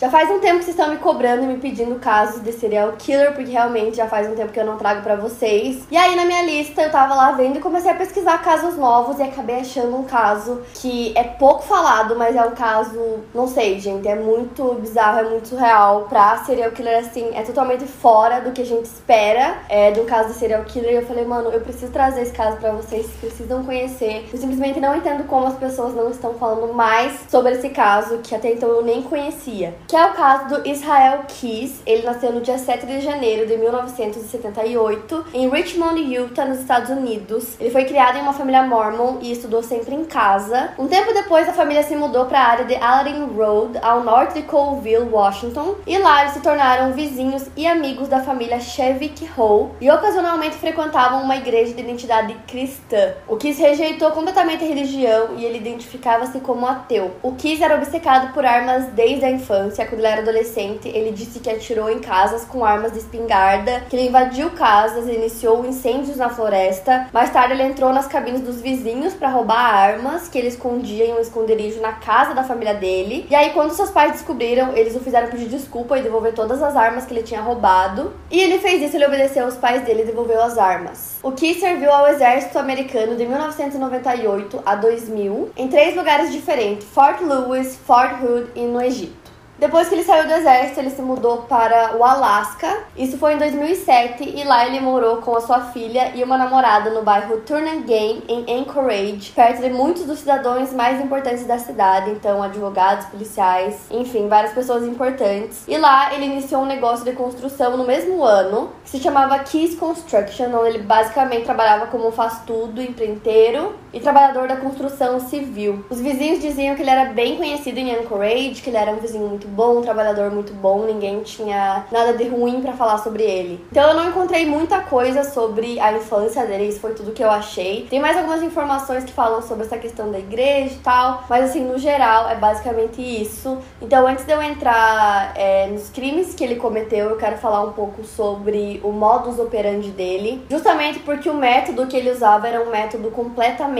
Já faz um tempo que vocês estão me cobrando e me pedindo casos de serial killer, porque realmente já faz um tempo que eu não trago para vocês. E aí na minha lista eu tava lá vendo e comecei a pesquisar casos novos e acabei achando um caso que é pouco falado, mas é um caso, não sei, gente, é muito bizarro, é muito surreal. Pra serial killer, assim, é totalmente fora do que a gente espera é, de um caso de serial killer. E eu falei, mano, eu preciso trazer esse caso para vocês, precisam conhecer. Eu simplesmente não entendo como as pessoas não estão falando mais sobre esse caso, que até então eu nem conhecia. Que é o caso do Israel Keys. Ele nasceu no dia 7 de janeiro de 1978 em Richmond, Utah, nos Estados Unidos. Ele foi criado em uma família mormon e estudou sempre em casa. Um tempo depois, a família se mudou para a área de Aladdin Road, ao norte de Colville, Washington, e lá eles se tornaram vizinhos e amigos da família Chevick Hall e ocasionalmente frequentavam uma igreja de identidade cristã. O Keys rejeitou completamente a religião e ele identificava-se como ateu. O Keys era obcecado por armas desde a infância quando ele era adolescente, ele disse que atirou em casas com armas de espingarda, que ele invadiu casas e iniciou incêndios na floresta. Mais tarde, ele entrou nas cabines dos vizinhos para roubar armas que ele escondia em um esconderijo na casa da família dele. E aí, quando seus pais descobriram, eles o fizeram pedir desculpa e devolver todas as armas que ele tinha roubado. E ele fez isso, ele obedeceu aos pais dele e devolveu as armas. O Key serviu ao exército americano de 1998 a 2000 em três lugares diferentes: Fort Lewis, Fort Hood e no Egito. Depois que ele saiu do exército, ele se mudou para o Alasca. Isso foi em 2007 e lá ele morou com a sua filha e uma namorada no bairro Turnagain, em Anchorage, perto de muitos dos cidadãos mais importantes da cidade, então advogados, policiais, enfim, várias pessoas importantes. E lá ele iniciou um negócio de construção no mesmo ano, que se chamava Keys Construction, onde ele basicamente trabalhava como faz-tudo, empreiteiro e trabalhador da construção civil. Os vizinhos diziam que ele era bem conhecido em Anchorage, que ele era um vizinho muito bom, um trabalhador muito bom, ninguém tinha nada de ruim para falar sobre ele. Então eu não encontrei muita coisa sobre a infância dele, isso foi tudo que eu achei. Tem mais algumas informações que falam sobre essa questão da igreja e tal, mas assim, no geral, é basicamente isso. Então antes de eu entrar é, nos crimes que ele cometeu, eu quero falar um pouco sobre o modus operandi dele, justamente porque o método que ele usava era um método completamente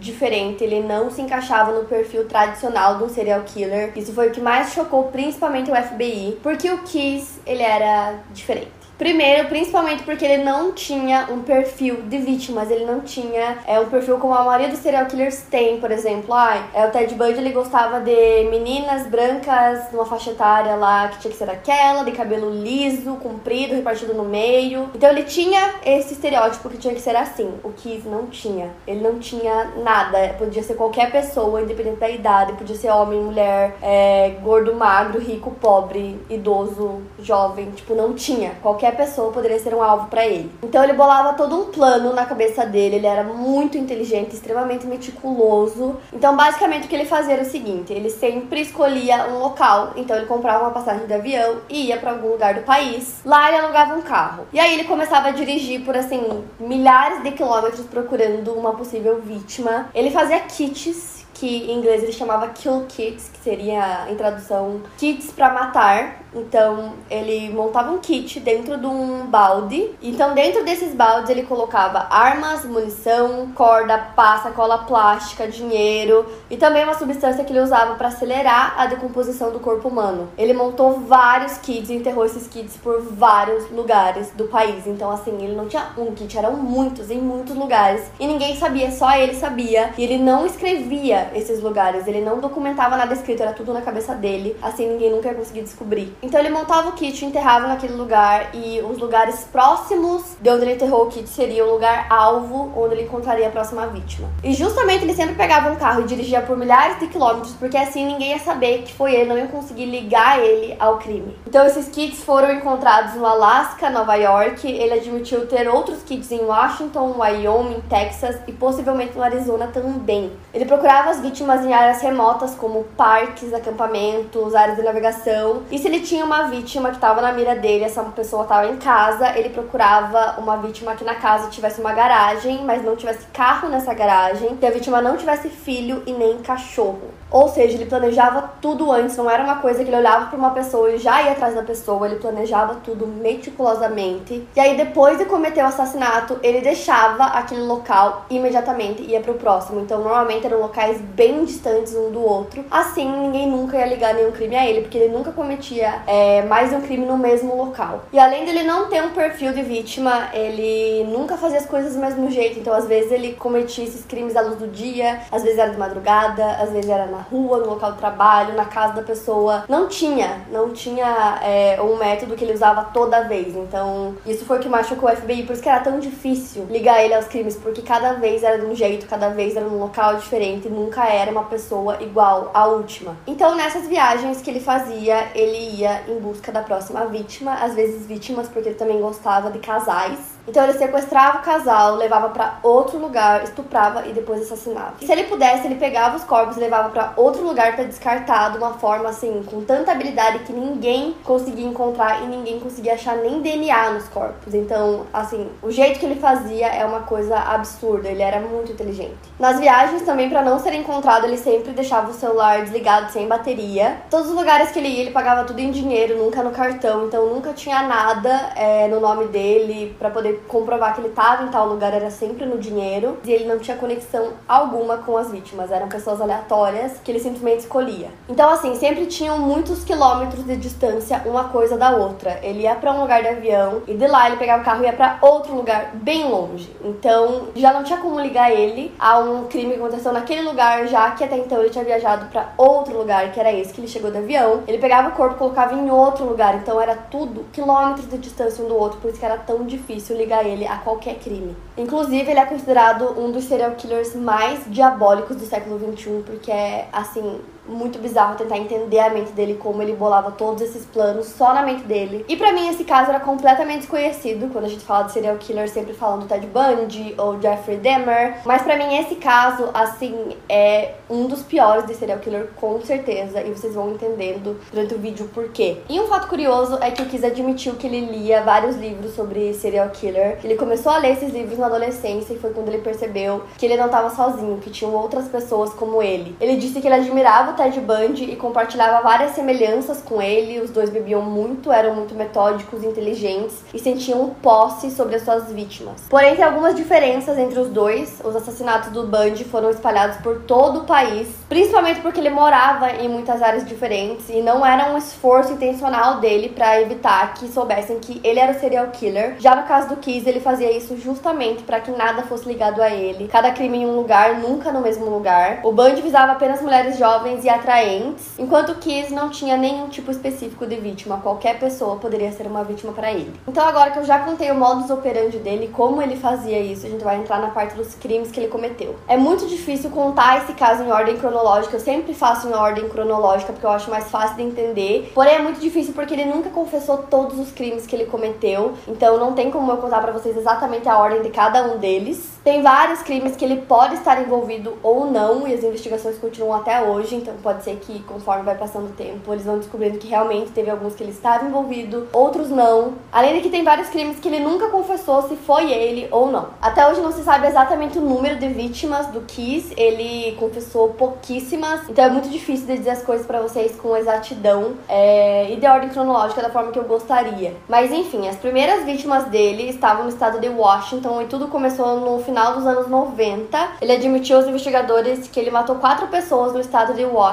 diferente, ele não se encaixava no perfil tradicional do serial killer. Isso foi o que mais chocou principalmente o FBI, porque o Kiss, ele era diferente. Primeiro, principalmente porque ele não tinha um perfil de vítimas, ele não tinha é, um perfil como a maioria dos serial killers tem, por exemplo. Ai, é, o Ted Bundy ele gostava de meninas brancas numa faixa etária lá que tinha que ser aquela, de cabelo liso, comprido, repartido no meio. Então ele tinha esse estereótipo que tinha que ser assim. O Keith não tinha. Ele não tinha nada. Podia ser qualquer pessoa, independente da idade, podia ser homem, mulher, é, gordo, magro, rico, pobre, idoso, jovem. Tipo, não tinha. Qualquer qualquer pessoa poderia ser um alvo para ele. Então ele bolava todo um plano na cabeça dele, ele era muito inteligente, extremamente meticuloso. Então basicamente o que ele fazia era o seguinte, ele sempre escolhia um local, então ele comprava uma passagem de avião e ia para algum lugar do país. Lá ele alugava um carro. E aí ele começava a dirigir por assim milhares de quilômetros procurando uma possível vítima. Ele fazia kits que em inglês ele chamava kill kits, que seria em tradução kits para matar. Então ele montava um kit dentro de um balde. Então dentro desses baldes ele colocava armas, munição, corda, pá, sacola plástica, dinheiro e também uma substância que ele usava para acelerar a decomposição do corpo humano. Ele montou vários kits e enterrou esses kits por vários lugares do país. Então assim, ele não tinha um kit, eram muitos em muitos lugares e ninguém sabia, só ele sabia. E ele não escrevia esses lugares. Ele não documentava nada escrito, era tudo na cabeça dele. Assim ninguém nunca ia conseguir descobrir. Então ele montava o kit, enterrava naquele lugar e os lugares próximos de onde ele enterrou o kit seria o lugar alvo onde ele encontraria a próxima vítima. E justamente ele sempre pegava um carro e dirigia por milhares de quilômetros, porque assim ninguém ia saber que foi ele, não ia conseguir ligar ele ao crime. Então esses kits foram encontrados no Alasca, Nova York. Ele admitiu ter outros kits em Washington, Wyoming, Texas e possivelmente no Arizona também. Ele procurava as vítimas em áreas remotas como parques, acampamentos, áreas de navegação. E se ele tinha uma vítima que estava na mira dele, essa pessoa estava em casa, ele procurava uma vítima que na casa tivesse uma garagem, mas não tivesse carro nessa garagem, que a vítima não tivesse filho e nem cachorro. Ou seja, ele planejava tudo antes, não era uma coisa que ele olhava para uma pessoa e já ia atrás da pessoa, ele planejava tudo meticulosamente. E aí, depois de cometer o assassinato, ele deixava aquele local imediatamente e ia pro próximo. Então, normalmente eram locais bem distantes um do outro. Assim, ninguém nunca ia ligar nenhum crime a ele, porque ele nunca cometia é, mais um crime no mesmo local. E além dele não ter um perfil de vítima, ele nunca fazia as coisas do mesmo jeito. Então, às vezes, ele cometia esses crimes à luz do dia, às vezes era de madrugada, às vezes era rua, no local de trabalho, na casa da pessoa. Não tinha, não tinha é, um método que ele usava toda vez. Então, isso foi o que machucou o FBI, por isso que era tão difícil ligar ele aos crimes, porque cada vez era de um jeito, cada vez era num local diferente, nunca era uma pessoa igual à última. Então, nessas viagens que ele fazia, ele ia em busca da próxima vítima, às vezes vítimas, porque ele também gostava de casais. Então ele sequestrava o casal, levava para outro lugar, estuprava e depois assassinava. E se ele pudesse, ele pegava os corpos e levava para outro lugar para descartar de uma forma assim, com tanta habilidade que ninguém conseguia encontrar e ninguém conseguia achar nem DNA nos corpos. Então, assim, o jeito que ele fazia é uma coisa absurda, ele era muito inteligente. Nas viagens também para não ser encontrado, ele sempre deixava o celular desligado sem bateria. Todos os lugares que ele ia, ele pagava tudo em dinheiro, nunca no cartão, então nunca tinha nada é, no nome dele para poder comprovar que ele estava em tal lugar era sempre no dinheiro e ele não tinha conexão alguma com as vítimas, eram pessoas aleatórias que ele simplesmente escolhia. Então, assim, sempre tinham muitos quilômetros de distância uma coisa da outra. Ele ia para um lugar de avião e de lá ele pegava o carro e ia para outro lugar bem longe. Então, já não tinha como ligar ele a um crime que aconteceu naquele lugar, já que até então ele tinha viajado para outro lugar, que era esse que ele chegou de avião. Ele pegava o corpo e colocava em outro lugar, então era tudo quilômetros de distância um do outro, por isso que era tão difícil ligar ele a qualquer crime. Inclusive, ele é considerado um dos serial killers mais diabólicos do século XXI, porque é, assim, muito bizarro tentar entender a mente dele, como ele bolava todos esses planos só na mente dele. E para mim esse caso era completamente desconhecido, quando a gente fala de serial killer, sempre falando do Ted Bundy ou Jeffrey Dahmer, mas para mim esse caso, assim, é um dos piores de serial killer com certeza, e vocês vão entendendo durante o vídeo por quê. E um fato curioso é que o Kiss admitiu que ele lia vários livros sobre serial killer. Ele começou a ler esses livros na adolescência e foi quando ele percebeu que ele não estava sozinho, que tinham outras pessoas como ele. Ele disse que ele admirava Ted Bundy e compartilhava várias semelhanças com ele. Os dois bebiam muito, eram muito metódicos, inteligentes e sentiam posse sobre as suas vítimas. Porém, tem algumas diferenças entre os dois. Os assassinatos do Bundy foram espalhados por todo o país, principalmente porque ele morava em muitas áreas diferentes e não era um esforço intencional dele para evitar que soubessem que ele era o serial killer. Já no caso do Keys, ele fazia isso justamente para que nada fosse ligado a ele. Cada crime em um lugar, nunca no mesmo lugar. O Bundy visava apenas mulheres jovens e atraentes, enquanto Kiss não tinha nenhum tipo específico de vítima, qualquer pessoa poderia ser uma vítima para ele. Então agora que eu já contei o modus operandi dele, como ele fazia isso, a gente vai entrar na parte dos crimes que ele cometeu. É muito difícil contar esse caso em ordem cronológica, eu sempre faço em ordem cronológica porque eu acho mais fácil de entender, porém é muito difícil porque ele nunca confessou todos os crimes que ele cometeu, então não tem como eu contar para vocês exatamente a ordem de cada um deles. Tem vários crimes que ele pode estar envolvido ou não, e as investigações continuam até hoje, então pode ser que conforme vai passando o tempo, eles vão descobrindo que realmente teve alguns que ele estava envolvido, outros não. Além de que tem vários crimes que ele nunca confessou se foi ele ou não. Até hoje não se sabe exatamente o número de vítimas do Kiss, ele confessou pouquíssimas, então é muito difícil de dizer as coisas para vocês com exatidão é, e de ordem cronológica da forma que eu gostaria. Mas enfim, as primeiras vítimas dele estavam no estado de Washington e tudo começou no final final dos anos 90. Ele admitiu aos investigadores que ele matou quatro pessoas no estado de Washington.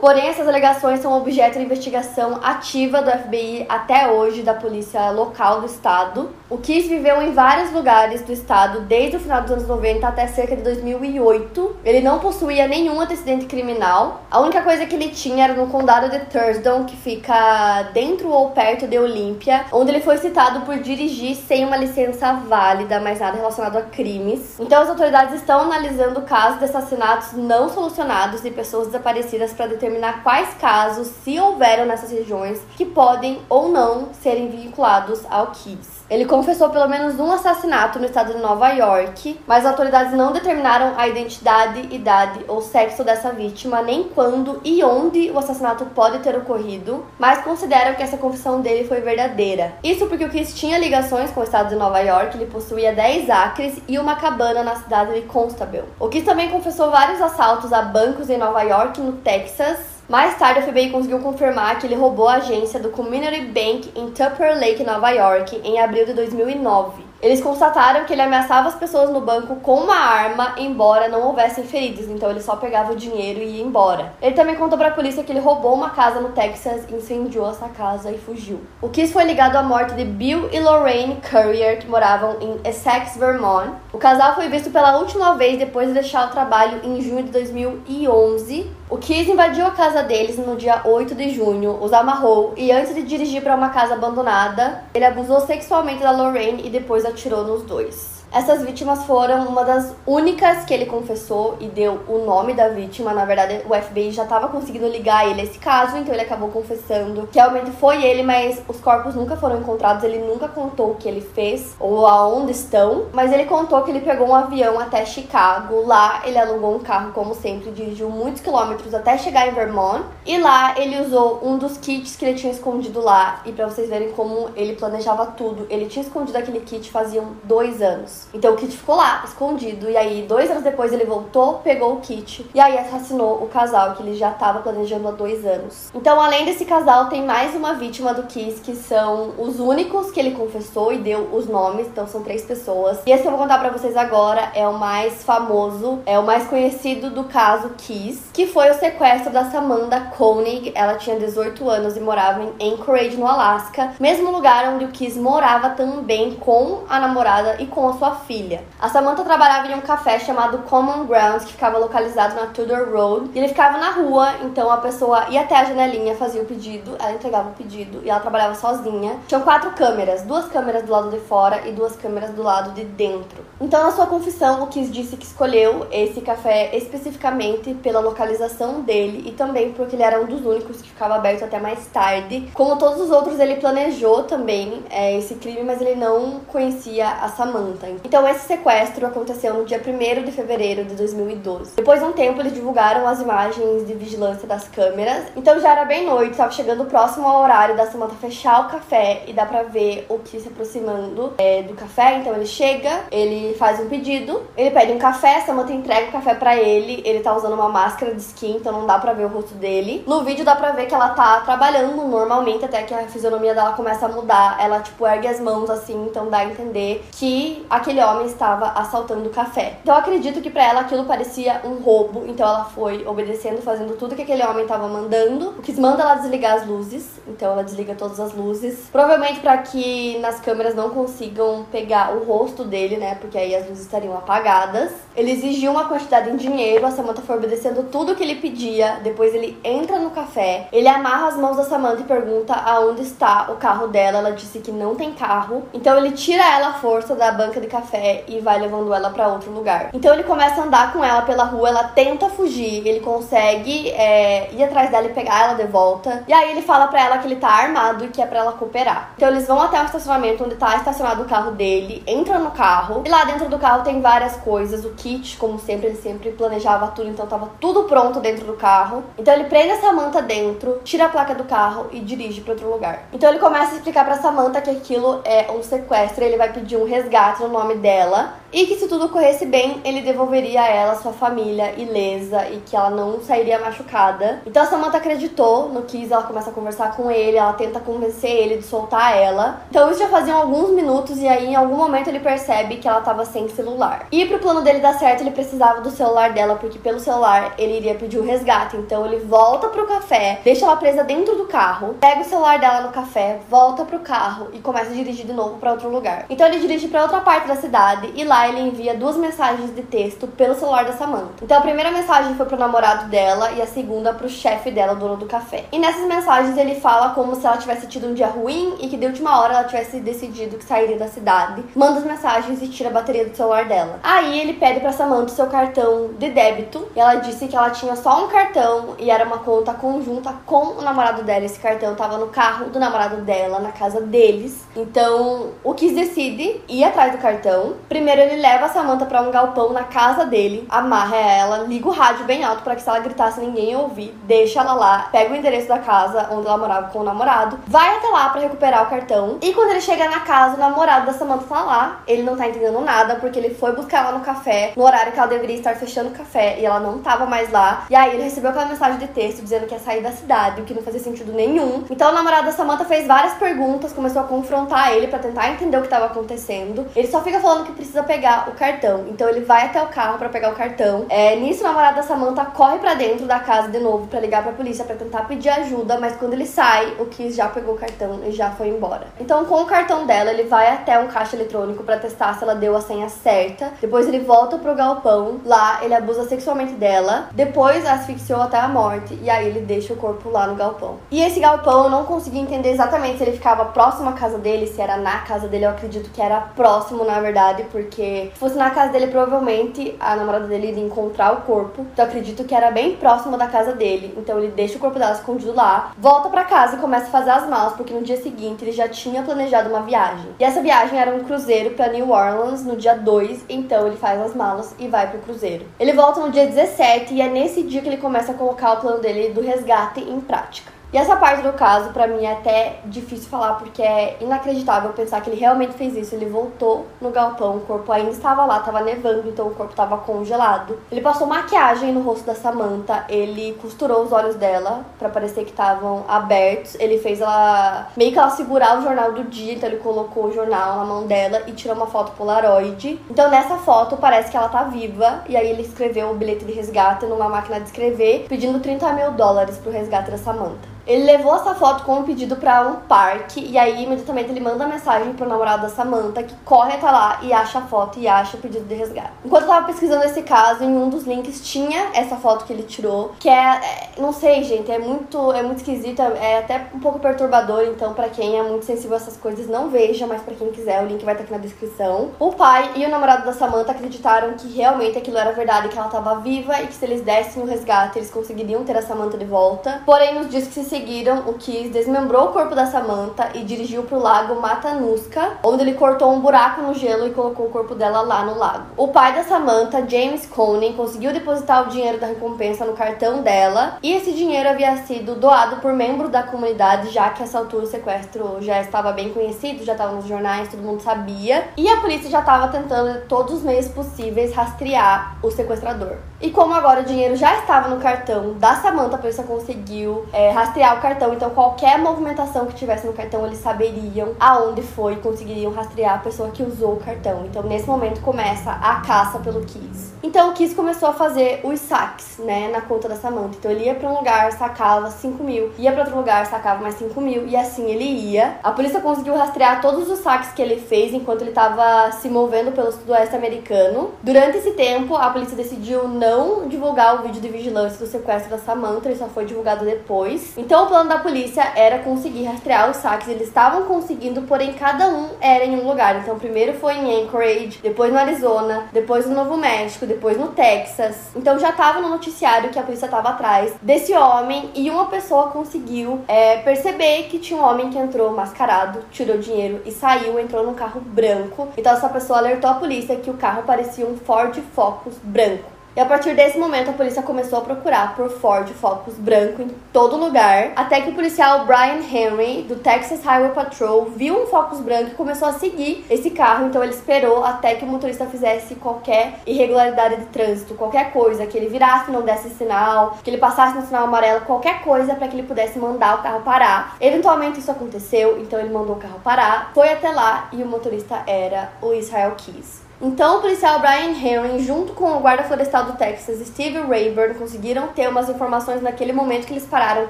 Porém, essas alegações são objeto de investigação ativa do FBI até hoje, da polícia local do estado. O Kiss viveu em vários lugares do estado desde o final dos anos 90 até cerca de 2008. Ele não possuía nenhum antecedente criminal. A única coisa que ele tinha era no condado de Thurston, que fica dentro ou perto de Olímpia, onde ele foi citado por dirigir sem uma licença válida, mas nada relacionado a crimes. Então, as autoridades estão analisando casos de assassinatos não solucionados de pessoas desaparecidas para determinar quais casos, se houveram nessas regiões, que podem ou não serem vinculados ao KISS. Ele confessou pelo menos um assassinato no estado de Nova York, mas as autoridades não determinaram a identidade, idade ou sexo dessa vítima, nem quando e onde o assassinato pode ter ocorrido, mas consideram que essa confissão dele foi verdadeira. Isso porque o Kiss tinha ligações com o estado de Nova York, ele possuía 10 acres e uma cabana na cidade de Constable. O Kiss também confessou vários assaltos a bancos em Nova York, no Texas, mais tarde, a FBI conseguiu confirmar que ele roubou a agência do Community Bank em Tupper Lake, Nova York, em abril de 2009. Eles constataram que ele ameaçava as pessoas no banco com uma arma, embora não houvessem feridos, então ele só pegava o dinheiro e ia embora. Ele também contou para a polícia que ele roubou uma casa no Texas, incendiou essa casa e fugiu. O Kiss foi ligado à morte de Bill e Lorraine Currier, que moravam em Essex, Vermont. O casal foi visto pela última vez depois de deixar o trabalho em junho de 2011. O Kiss invadiu a casa deles no dia 8 de junho, os amarrou e antes de dirigir para uma casa abandonada, ele abusou sexualmente da Lorraine e depois atirou nos dois. Essas vítimas foram uma das únicas que ele confessou e deu o nome da vítima. Na verdade, o FBI já estava conseguindo ligar ele a esse caso, então ele acabou confessando que realmente foi ele, mas os corpos nunca foram encontrados. Ele nunca contou o que ele fez ou aonde estão, mas ele contou que ele pegou um avião até Chicago. Lá ele alugou um carro, como sempre, dirigiu muitos quilômetros até chegar em Vermont. E lá ele usou um dos kits que ele tinha escondido lá. E para vocês verem como ele planejava tudo, ele tinha escondido aquele kit faziam dois anos. Então o kit ficou lá, escondido. E aí, dois anos depois, ele voltou, pegou o kit e aí assassinou o casal que ele já estava planejando há dois anos. Então, além desse casal, tem mais uma vítima do Kiss, que são os únicos que ele confessou e deu os nomes. Então, são três pessoas. E esse que eu vou contar pra vocês agora é o mais famoso, é o mais conhecido do caso Kiss, que foi o sequestro da Samantha Koenig. Ela tinha 18 anos e morava em Anchorage, no Alasca, mesmo lugar onde o Kiss morava também com a namorada e com a sua filha. A Samantha trabalhava em um café chamado Common Grounds, que ficava localizado na Tudor Road. E ele ficava na rua, então a pessoa ia até a janelinha, fazia o pedido, ela entregava o pedido e ela trabalhava sozinha. Tinham quatro câmeras, duas câmeras do lado de fora e duas câmeras do lado de dentro. Então, na sua confissão, o Kiss disse que escolheu esse café especificamente pela localização dele e também porque ele era um dos únicos que ficava aberto até mais tarde. Como todos os outros, ele planejou também é, esse crime, mas ele não conhecia a Samantha. Então, esse sequestro aconteceu no dia 1 de fevereiro de 2012. Depois de um tempo, eles divulgaram as imagens de vigilância das câmeras. Então, já era bem noite, estava chegando próximo ao horário da Samantha fechar o café e dá pra ver o que se aproximando é, do café. Então, ele chega, ele faz um pedido, ele pede um café, Samantha entrega o café para ele. Ele tá usando uma máscara de skin, então não dá pra ver o rosto dele. No vídeo dá pra ver que ela tá trabalhando normalmente, até que a fisionomia dela começa a mudar. Ela, tipo, ergue as mãos assim, então dá a entender que a aquele homem estava assaltando o café. Então acredito que para ela aquilo parecia um roubo, então ela foi obedecendo, fazendo tudo que aquele homem estava mandando. O que manda ela desligar as luzes, então ela desliga todas as luzes, provavelmente para que nas câmeras não consigam pegar o rosto dele, né? Porque aí as luzes estariam apagadas. Ele exigiu uma quantidade em dinheiro, a Samantha foi obedecendo tudo que ele pedia. Depois ele entra no café, ele amarra as mãos da Samantha e pergunta aonde está o carro dela. Ela disse que não tem carro. Então ele tira ela à força da banca de café e vai levando ela para outro lugar. Então ele começa a andar com ela pela rua, ela tenta fugir, ele consegue é, ir atrás dela e pegar ela de volta. E aí ele fala para ela que ele tá armado e que é para ela cooperar. Então eles vão até o estacionamento onde tá estacionado o carro dele, entram no carro e lá dentro do carro tem várias coisas, o kit, como sempre, ele sempre planejava tudo, então tava tudo pronto dentro do carro. Então ele prende a Samantha dentro, tira a placa do carro e dirige para outro lugar. Então ele começa a explicar para Samantha que aquilo é um sequestro, ele vai pedir um resgate no nome dela e que se tudo corresse bem, ele devolveria a ela sua família ilesa e que ela não sairia machucada. Então a Samantha acreditou no Kiss, ela começa a conversar com ele, ela tenta convencer ele de soltar ela. Então isso já fazia alguns minutos e aí em algum momento ele percebe que ela tava sem celular. E pro plano dele dar certo, ele precisava do celular dela, porque pelo celular ele iria pedir o resgate. Então ele volta pro café, deixa ela presa dentro do carro, pega o celular dela no café, volta pro carro e começa a dirigir de novo para outro lugar. Então ele dirige para outra parte pra cidade e lá ele envia duas mensagens de texto pelo celular da Samantha. Então a primeira mensagem foi pro namorado dela e a segunda pro chefe dela, o dono do café. E nessas mensagens ele fala como se ela tivesse tido um dia ruim e que de última hora ela tivesse decidido que sairia da cidade. Manda as mensagens e tira a bateria do celular dela. Aí ele pede pra Samantha o seu cartão de débito e ela disse que ela tinha só um cartão e era uma conta conjunta com o namorado dela. Esse cartão tava no carro do namorado dela, na casa deles. Então o Kiss decide ir atrás do cartão. Primeiro ele leva a Samantha para um galpão na casa dele, amarra ela, liga o rádio bem alto para que se ela gritasse ninguém ouvir, deixa ela lá, pega o endereço da casa onde ela morava com o namorado, vai até lá para recuperar o cartão. E quando ele chega na casa, o namorado da Samantha tá lá. Ele não tá entendendo nada porque ele foi buscar ela no café no horário que ela deveria estar fechando o café e ela não tava mais lá. E aí ele recebeu aquela mensagem de texto dizendo que ia sair da cidade, o que não fazia sentido nenhum. Então o namorado da Samantha fez várias perguntas, começou a confrontar ele para tentar entender o que estava acontecendo. Ele só fica falando que precisa pegar o cartão. Então ele vai até o carro para pegar o cartão. É, nisso o namorado da Samantha corre para dentro da casa de novo para ligar para a polícia para tentar pedir ajuda, mas quando ele sai, o Kiss já pegou o cartão e já foi embora. Então com o cartão dela, ele vai até um caixa eletrônico para testar se ela deu a senha certa. Depois ele volta pro galpão. Lá ele abusa sexualmente dela. Depois asfixiou até a morte e aí ele deixa o corpo lá no galpão. E esse galpão eu não consegui entender exatamente se ele ficava próximo à casa dele, se era na casa dele, eu acredito que era próximo, na verdade, porque se fosse na casa dele, provavelmente a namorada dele iria encontrar o corpo. Então acredito que era bem próximo da casa dele. Então ele deixa o corpo dela escondido lá, volta para casa e começa a fazer as malas, porque no dia seguinte ele já tinha planejado uma viagem. E essa viagem era um cruzeiro para New Orleans no dia 2, então ele faz as malas e vai pro cruzeiro. Ele volta no dia 17 e é nesse dia que ele começa a colocar o plano dele do resgate em prática. E essa parte do caso, para mim, é até difícil falar porque é inacreditável pensar que ele realmente fez isso. Ele voltou no galpão, o corpo ainda estava lá, estava nevando, então o corpo estava congelado. Ele passou maquiagem no rosto da Samantha, ele costurou os olhos dela para parecer que estavam abertos. Ele fez ela meio que ela segurar o jornal do dia, então ele colocou o jornal na mão dela e tirou uma foto polaroid. Então nessa foto parece que ela tá viva e aí ele escreveu o bilhete de resgate numa máquina de escrever, pedindo 30 mil dólares pro resgate da Samantha. Ele levou essa foto com um pedido para um parque e aí imediatamente ele manda mensagem pro namorado da Samantha que corre até lá e acha a foto e acha o pedido de resgate. Enquanto eu tava pesquisando esse caso, em um dos links tinha essa foto que ele tirou, que é, é não sei, gente, é muito é muito esquisita, é até um pouco perturbador, então para quem é muito sensível a essas coisas não veja, mas para quem quiser, o link vai estar aqui na descrição. O pai e o namorado da Samantha acreditaram que realmente aquilo era verdade, que ela estava viva e que se eles dessem o resgate, eles conseguiriam ter a Samantha de volta. Porém, nos dias que se seguiram, o Kiss desmembrou o corpo da Samantha e dirigiu pro lago Matanuska, onde ele cortou um buraco no gelo e colocou o corpo dela lá no lago. O pai da Samantha, James Coney, conseguiu depositar o dinheiro da recompensa no cartão dela e esse dinheiro havia sido doado por membros da comunidade, já que essa altura o sequestro já estava bem conhecido, já estava nos jornais, todo mundo sabia. E a polícia já estava tentando de todos os meios possíveis rastrear o sequestrador. E como agora o dinheiro já estava no cartão da Samantha, a polícia conseguiu é, rastrear o cartão. Então, qualquer movimentação que tivesse no cartão, eles saberiam aonde foi, conseguiriam rastrear a pessoa que usou o cartão. Então, nesse momento, começa a caça pelo Kiss. Então, o Kiss começou a fazer os saques, né, na conta da Samantha. Então, ele ia para um lugar, sacava 5 mil, ia para outro lugar, sacava mais 5 mil, e assim ele ia. A polícia conseguiu rastrear todos os saques que ele fez enquanto ele estava se movendo pelo sudoeste americano. Durante esse tempo, a polícia decidiu não divulgar o vídeo de vigilância do sequestro da Samantha, ele só foi divulgado depois. Então o plano da polícia era conseguir rastrear os saques, eles estavam conseguindo, porém cada um era em um lugar. Então primeiro foi em Anchorage, depois no Arizona, depois no Novo México, depois no Texas. Então já estava no noticiário que a polícia estava atrás desse homem e uma pessoa conseguiu é, perceber que tinha um homem que entrou mascarado, tirou dinheiro e saiu, entrou num carro branco. Então essa pessoa alertou a polícia que o carro parecia um Ford Focus branco. E a partir desse momento a polícia começou a procurar por Ford Focus branco em todo lugar, até que o policial Brian Henry do Texas Highway Patrol viu um Focus branco e começou a seguir esse carro. Então ele esperou até que o motorista fizesse qualquer irregularidade de trânsito, qualquer coisa, que ele virasse, não desse sinal, que ele passasse no sinal amarelo, qualquer coisa para que ele pudesse mandar o carro parar. Eventualmente isso aconteceu, então ele mandou o carro parar, foi até lá e o motorista era o Israel Keys. Então, o policial Brian Henry, junto com o guarda florestal do Texas, Steve Rayburn, conseguiram ter umas informações naquele momento que eles pararam o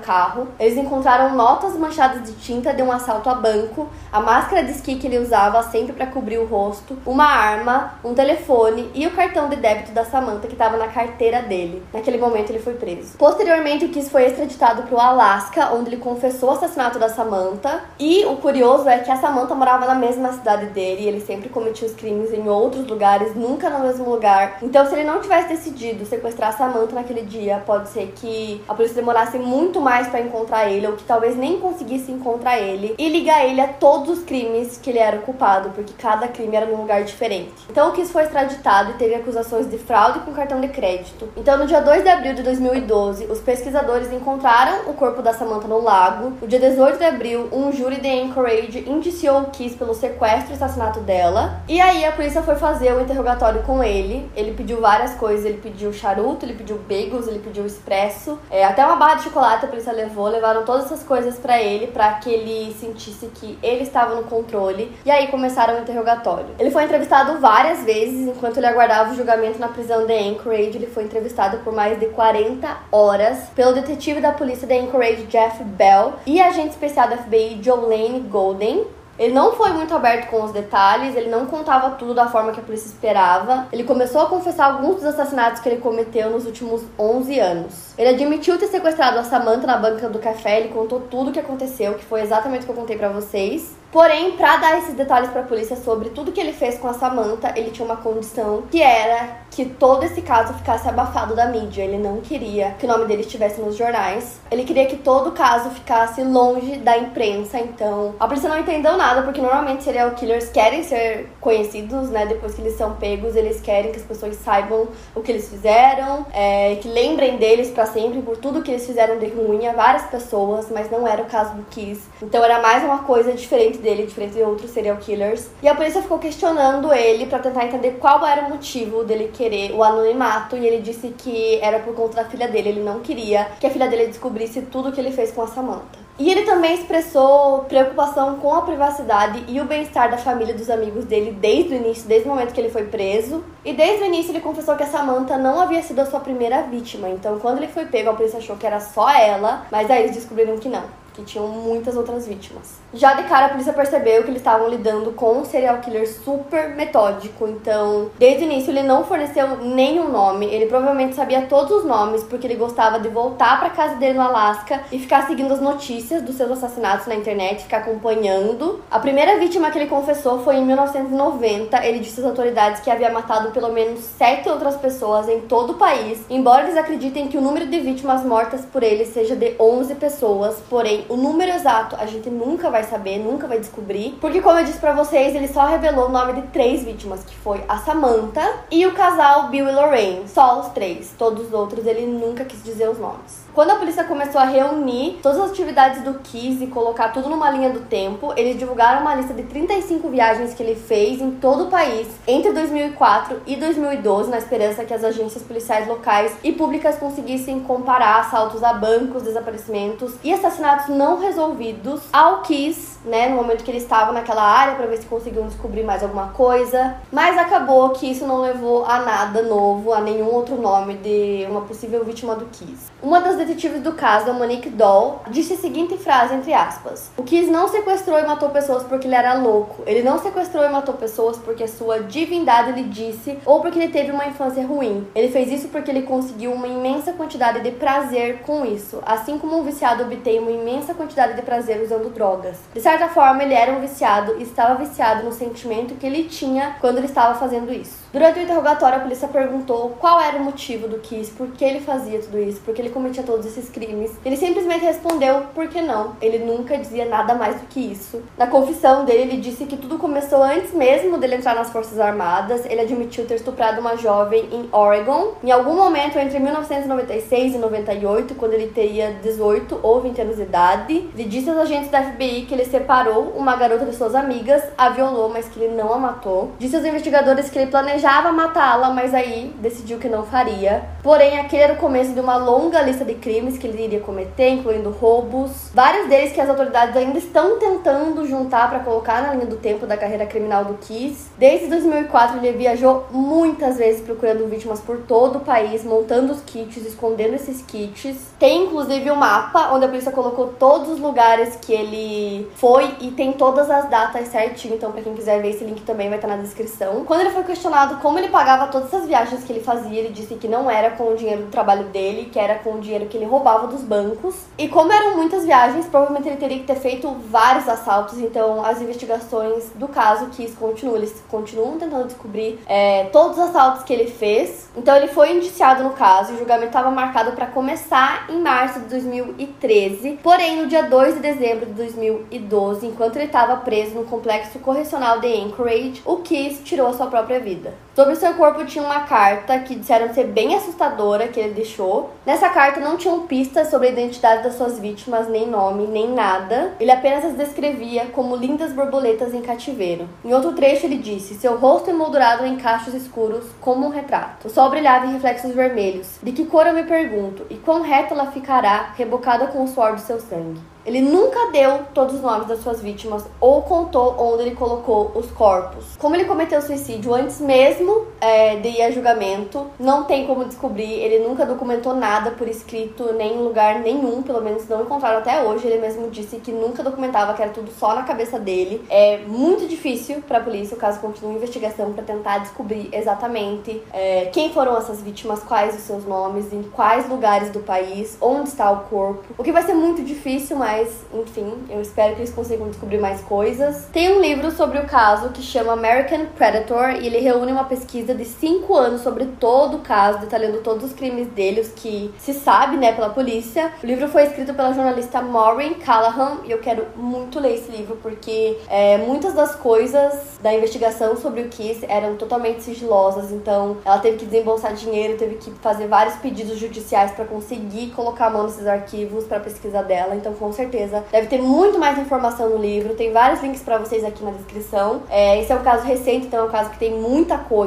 carro. Eles encontraram notas manchadas de tinta de um assalto a banco, a máscara de esqui que ele usava sempre para cobrir o rosto, uma arma, um telefone e o cartão de débito da Samantha que estava na carteira dele. Naquele momento ele foi preso. Posteriormente, o Kiss foi extraditado para o Alasca, onde ele confessou o assassinato da Samantha. E o curioso é que a Samantha morava na mesma cidade dele, e ele sempre cometia os crimes em outros lugares, nunca no mesmo lugar. Então, se ele não tivesse decidido sequestrar Samantha naquele dia, pode ser que a polícia demorasse muito mais para encontrar ele, ou que talvez nem conseguisse encontrar ele e ligar ele a todos os crimes que ele era culpado, porque cada crime era num lugar diferente. Então, o Kiss foi extraditado e teve acusações de fraude com cartão de crédito. Então, no dia 2 de abril de 2012, os pesquisadores encontraram o corpo da Samantha no lago. No dia 18 de abril, um júri de Anchorage indiciou o Kiss pelo sequestro e assassinato dela. E aí a polícia foi fazer o um interrogatório com ele. Ele pediu várias coisas, ele pediu charuto, ele pediu bagels, ele pediu expresso, é, até uma barra de chocolate a polícia levou, levaram todas essas coisas para ele para que ele sentisse que ele estava no controle. E aí começaram o interrogatório. Ele foi entrevistado várias vezes enquanto ele aguardava o julgamento na prisão de Anchorage. Ele foi entrevistado por mais de 40 horas pelo detetive da polícia de Anchorage, Jeff Bell, e agente especial da FBI, Jolene Golden. Ele não foi muito aberto com os detalhes, ele não contava tudo da forma que a polícia esperava. Ele começou a confessar alguns dos assassinatos que ele cometeu nos últimos 11 anos. Ele admitiu ter sequestrado a Samantha na banca do café, ele contou tudo o que aconteceu, que foi exatamente o que eu contei para vocês. Porém, para dar esses detalhes para a polícia sobre tudo que ele fez com a Samantha, ele tinha uma condição que era que todo esse caso ficasse abafado da mídia. Ele não queria que o nome dele estivesse nos jornais. Ele queria que todo o caso ficasse longe da imprensa. Então, a polícia não entendeu nada, porque normalmente serial killers querem ser conhecidos, né? Depois que eles são pegos, eles querem que as pessoas saibam o que eles fizeram, é, que lembrem deles para sempre por tudo que eles fizeram de ruim a várias pessoas, mas não era o caso do Kiss. Então, era mais uma coisa diferente dele, diferente de outros serial killers. E a polícia ficou questionando ele para tentar entender qual era o motivo dele querer o anonimato. E ele disse que era por conta da filha dele. Ele não queria que a filha dele descobrisse tudo que ele fez com a Samantha. E ele também expressou preocupação com a privacidade e o bem-estar da família e dos amigos dele desde o início, desde o momento que ele foi preso. E desde o início ele confessou que a Samantha não havia sido a sua primeira vítima. Então, quando ele foi pego, a polícia achou que era só ela, mas aí eles descobriram que não que tinham muitas outras vítimas. Já de cara, a polícia percebeu que eles estavam lidando com um serial killer super metódico, então, desde o início, ele não forneceu nenhum nome, ele provavelmente sabia todos os nomes, porque ele gostava de voltar para casa dele no Alasca e ficar seguindo as notícias dos seus assassinatos na internet, ficar acompanhando. A primeira vítima que ele confessou foi em 1990, ele disse às autoridades que havia matado pelo menos sete outras pessoas em todo o país, embora eles acreditem que o número de vítimas mortas por ele seja de 11 pessoas, porém o número exato a gente nunca vai saber, nunca vai descobrir, porque como eu disse para vocês, ele só revelou o nome de três vítimas, que foi a Samantha e o casal Bill e Lorraine, só os três. Todos os outros ele nunca quis dizer os nomes. Quando a polícia começou a reunir todas as atividades do Kiss e colocar tudo numa linha do tempo, eles divulgaram uma lista de 35 viagens que ele fez em todo o país entre 2004 e 2012, na esperança que as agências policiais locais e públicas conseguissem comparar assaltos a bancos, desaparecimentos e assassinatos não resolvidos ao Kiss, né, no momento que ele estava naquela área para ver se conseguiam descobrir mais alguma coisa. Mas acabou que isso não levou a nada novo, a nenhum outro nome de uma possível vítima do Kiss. Uma das detetives do caso, Monique Doll, disse a seguinte frase entre aspas: O Kiss não sequestrou e matou pessoas porque ele era louco. Ele não sequestrou e matou pessoas porque a sua divindade lhe disse ou porque ele teve uma infância ruim. Ele fez isso porque ele conseguiu uma imensa quantidade de prazer com isso, assim como um viciado obtém uma imensa quantidade de prazer usando drogas. De certa forma, ele era um viciado e estava viciado no sentimento que ele tinha quando ele estava fazendo isso. Durante o interrogatório, a polícia perguntou qual era o motivo do Kiss, por que ele fazia tudo isso, por que ele cometia todos esses crimes. Ele simplesmente respondeu por que não. Ele nunca dizia nada mais do que isso. Na confissão dele, ele disse que tudo começou antes mesmo dele entrar nas Forças Armadas. Ele admitiu ter estuprado uma jovem em Oregon. Em algum momento entre 1996 e 98, quando ele teria 18 ou 20 anos de idade, ele disse aos agentes da FBI que ele se separou uma garota de suas amigas, a violou, mas que ele não a matou. Disse aos investigadores que ele planejava matá-la, mas aí decidiu que não faria. Porém, aquele era o começo de uma longa lista de crimes que ele iria cometer, incluindo roubos, vários deles que as autoridades ainda estão tentando juntar para colocar na linha do tempo da carreira criminal do Kiss. Desde 2004, ele viajou muitas vezes procurando vítimas por todo o país, montando os kits, escondendo esses kits. Tem inclusive um mapa onde a polícia colocou todos os lugares que ele foi e tem todas as datas certinho. Então, para quem quiser ver esse link também vai estar na descrição. Quando ele foi questionado como ele pagava todas essas viagens que ele fazia, ele disse que não era com o dinheiro do trabalho dele, que era com o dinheiro que ele roubava dos bancos. E como eram muitas viagens, provavelmente ele teria que ter feito vários assaltos. Então, as investigações do caso Kiss continuam. Eles continuam tentando descobrir é, todos os assaltos que ele fez. Então, ele foi indiciado no caso. O julgamento estava marcado para começar em março de 2013. Porém, no dia 2 de dezembro de 2012, enquanto ele estava preso no complexo correcional de Anchorage, o Kiss tirou sua própria vida. Sobre seu corpo tinha uma carta que disseram ser bem assustadora que ele deixou. Nessa carta não tinham pistas sobre a identidade das suas vítimas, nem nome, nem nada. Ele apenas as descrevia como lindas borboletas em cativeiro. Em outro trecho ele disse: Seu rosto emoldurado em cachos escuros, como um retrato. O sol brilhava em reflexos vermelhos. De que cor eu me pergunto, e quão reta ela ficará, rebocada com o suor do seu sangue. Ele nunca deu todos os nomes das suas vítimas ou contou onde ele colocou os corpos. Como ele cometeu suicídio antes mesmo é, de ir a julgamento, não tem como descobrir. Ele nunca documentou nada por escrito, nem em lugar nenhum, pelo menos não encontraram até hoje. Ele mesmo disse que nunca documentava, que era tudo só na cabeça dele. É muito difícil para a polícia, o caso continua em investigação para tentar descobrir exatamente é, quem foram essas vítimas, quais os seus nomes, em quais lugares do país, onde está o corpo. O que vai ser muito difícil, mas enfim, eu espero que eles consigam descobrir mais coisas. Tem um livro sobre o caso que chama American Predator e ele reúne uma pesquisa de 5 anos sobre todo o caso, detalhando todos os crimes dele, os que se sabe, né, pela polícia. O livro foi escrito pela jornalista Maureen Callahan e eu quero muito ler esse livro porque é, muitas das coisas da investigação sobre o Kiss eram totalmente sigilosas, então ela teve que desembolsar dinheiro, teve que fazer vários pedidos judiciais para conseguir colocar a mão nesses arquivos para pesquisa dela, então com certeza certeza. Deve ter muito mais informação no livro. Tem vários links para vocês aqui na descrição. É, esse é um caso recente, então é um caso que tem muita coisa.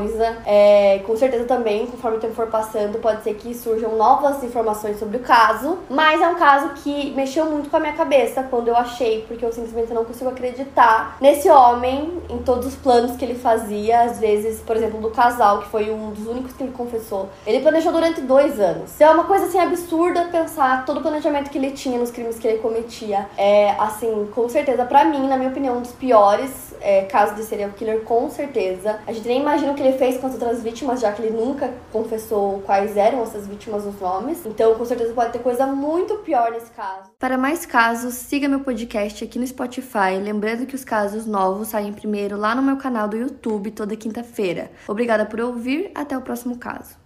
É, com certeza também, conforme o tempo for passando, pode ser que surjam novas informações sobre o caso. Mas é um caso que mexeu muito com a minha cabeça quando eu achei, porque eu simplesmente não consigo acreditar nesse homem, em todos os planos que ele fazia. Às vezes, por exemplo, do casal, que foi um dos únicos que ele confessou. Ele planejou durante dois anos. Então é uma coisa assim absurda pensar todo o planejamento que ele tinha nos crimes que ele cometia. É, assim, com certeza, para mim, na minha opinião, um dos piores é, casos de serial killer, com certeza. A gente nem imagina o que ele fez com as outras vítimas, já que ele nunca confessou quais eram essas vítimas, os nomes. Então, com certeza, pode ter coisa muito pior nesse caso. Para mais casos, siga meu podcast aqui no Spotify. Lembrando que os casos novos saem primeiro lá no meu canal do YouTube toda quinta-feira. Obrigada por ouvir, até o próximo caso.